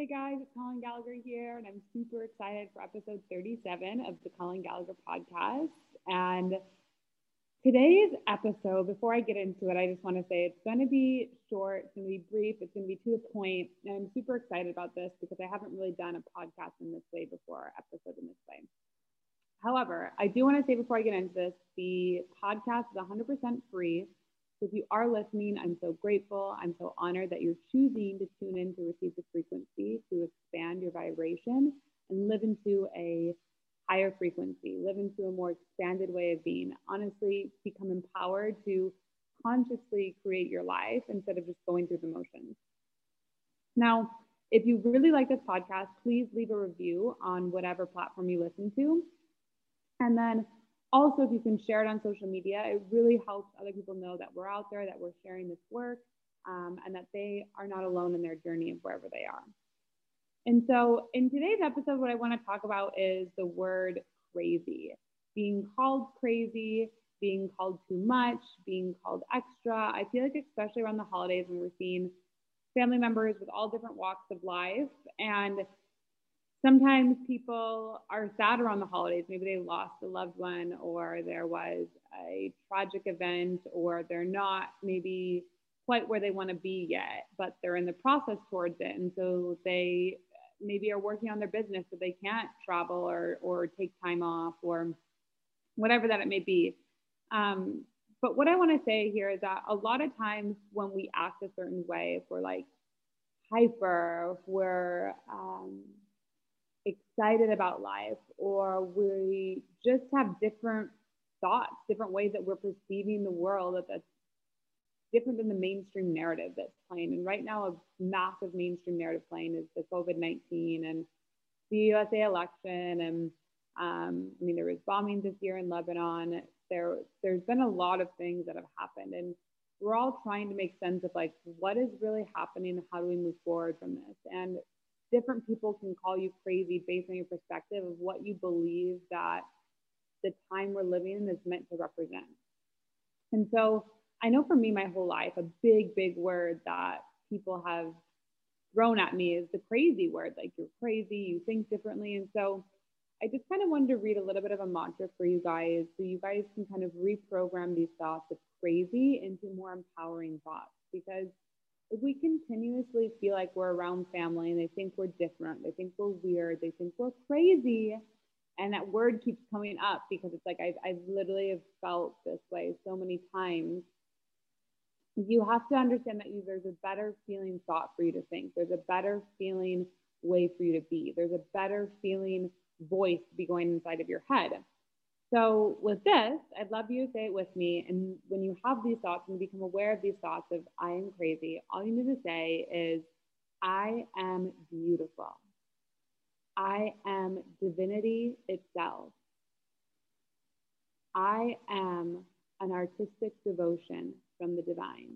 Hey guys, it's Colleen Gallagher here, and I'm super excited for episode 37 of the Colleen Gallagher podcast. And today's episode, before I get into it, I just want to say it's going to be short, it's going to be brief, it's going to be to the point, and I'm super excited about this because I haven't really done a podcast in this way before, episode in this way. However, I do want to say before I get into this, the podcast is 100% free. So if you are listening, I'm so grateful. I'm so honored that you're choosing to tune in to receive the frequency, to expand your vibration and live into a higher frequency, live into a more expanded way of being. Honestly, become empowered to consciously create your life instead of just going through the motions. Now, if you really like this podcast, please leave a review on whatever platform you listen to. And then also, if you can share it on social media, it really helps other people know that we're out there, that we're sharing this work, um, and that they are not alone in their journey of wherever they are. And so, in today's episode, what I want to talk about is the word crazy, being called crazy, being called too much, being called extra. I feel like, especially around the holidays, when we're seeing family members with all different walks of life and sometimes people are sad around the holidays. Maybe they lost a loved one, or there was a tragic event, or they're not maybe quite where they want to be yet, but they're in the process towards it. And so they maybe are working on their business, so they can't travel or, or take time off or whatever that it may be. Um, but what I want to say here is that a lot of times when we act a certain way, if we're like hyper, if we're um, excited about life or we just have different thoughts, different ways that we're perceiving the world that that's different than the mainstream narrative that's playing. And right now, a massive mainstream narrative playing is the COVID 19 and the USA election. And um, I mean, there was bombing this year in Lebanon. There, there's been a lot of things that have happened. And we're all trying to make sense of like what is really happening and how do we move forward from this. And different people can call you crazy based on your perspective of what you believe that the time we're living in is meant to represent. And so I know for me, my whole life, a big, big word that people have thrown at me is the crazy word. Like you're crazy, you think differently. And so I just kind of wanted to read a little bit of a mantra for you guys so you guys can kind of reprogram these thoughts of crazy into more empowering thoughts because if we continuously feel like we're around family and they think we're different, they think we're weird, they think we're crazy, and that word keeps coming up because it's like I've, I've literally have felt this way so many times. You have to understand that you, there's a better feeling thought for you to think. There's a better feeling way for you to be. There's a better feeling voice to be going inside of your head. So with this, I'd love you to say it with me. And when you have these thoughts and become aware of these thoughts of I am crazy, all you need to say is I am beautiful. I am divinity itself. I am an artistic devotion from the divine.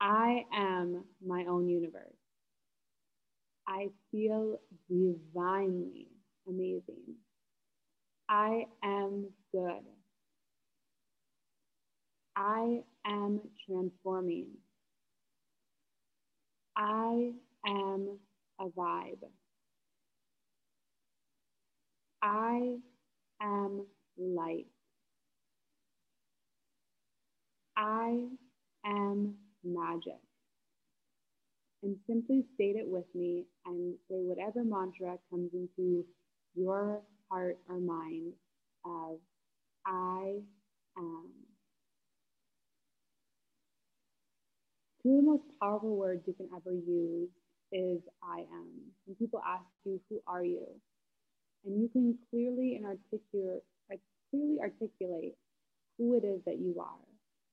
I am my own universe. I feel divinely amazing. I am good. I am transforming. I am a vibe. I am light. I am magic. And simply state it with me and say whatever mantra comes into your heart or mind of I am. Two of the most powerful words you can ever use is I am. When people ask you, who are you? And you can clearly and articulate, clearly articulate who it is that you are.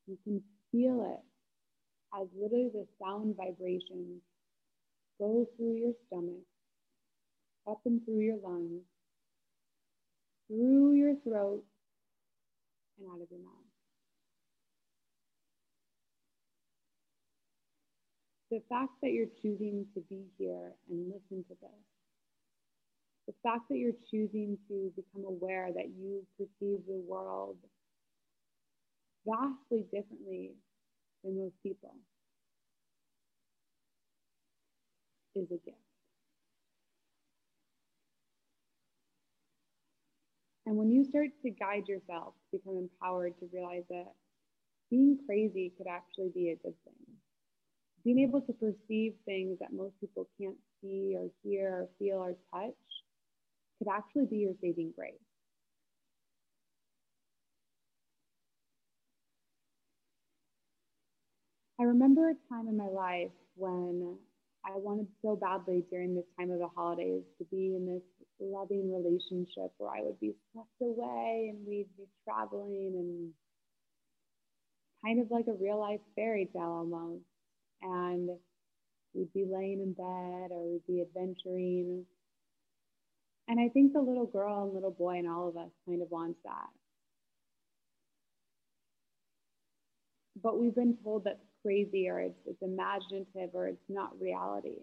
You can feel it as literally the sound vibrations go through your stomach, up and through your lungs, through your throat and out of your mouth. The fact that you're choosing to be here and listen to this, the fact that you're choosing to become aware that you perceive the world vastly differently than most people. is a gift. And when you start to guide yourself become empowered to realize that being crazy could actually be a good thing. Being able to perceive things that most people can't see or hear or feel or touch could actually be your saving grace. I remember a time in my life when I wanted so badly during this time of the holidays to be in this loving relationship where I would be swept away and we'd be traveling and kind of like a real life fairy tale almost. And we'd be laying in bed or we'd be adventuring. And I think the little girl and little boy and all of us kind of wants that. But we've been told that's crazy or it's, it's imaginative or it's not reality.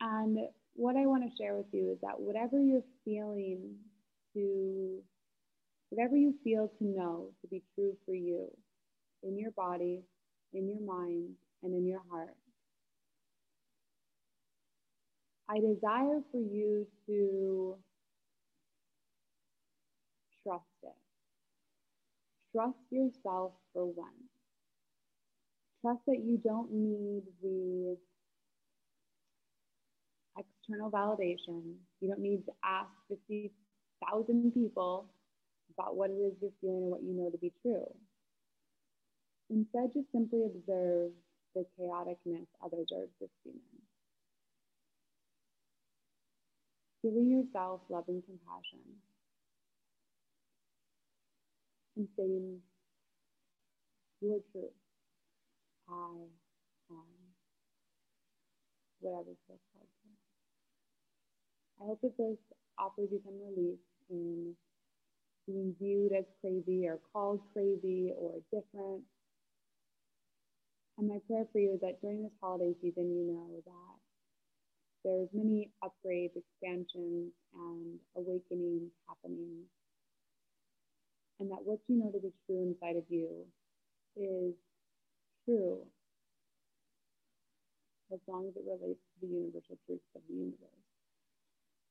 And what I want to share with you is that whatever you're feeling to, whatever you feel to know to be true for you in your body, in your mind, and in your heart, I desire for you to trust it. Trust yourself for once. Trust that you don't need the external validation. You don't need to ask 50,000 people about what it is you're feeling and what you know to be true. Instead, just simply observe the chaoticness others are existing in. Giving yourself love and compassion and saying, You are true. I am whatever feels called to. I hope that this offers you some relief in being viewed as crazy or called crazy or different. And my prayer for you is that during this holiday season, you know that there's many upgrades, expansions, and awakenings happening. And that what you know to be true inside of you is true as long as it relates to the universal truths of the universe.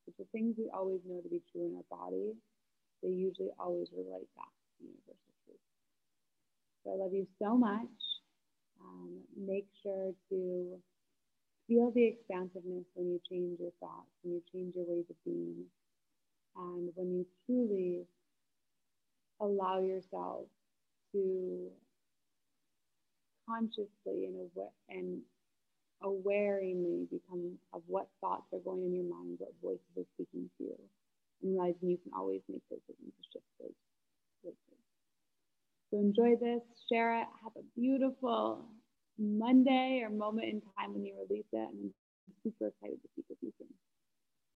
But the things we always know to be true in our body, they usually always relate back to the universal truth. So I love you so much. Um, make sure to feel the expansiveness when you change your thoughts, when you change your ways of being, and when you truly allow yourself to consciously and, and awaringly become of what thoughts are going in your mind, what voices are speaking to you, and realizing you can always make decisions to shift those voices. So enjoy this, share it, have a beautiful Monday or moment in time when you release it, and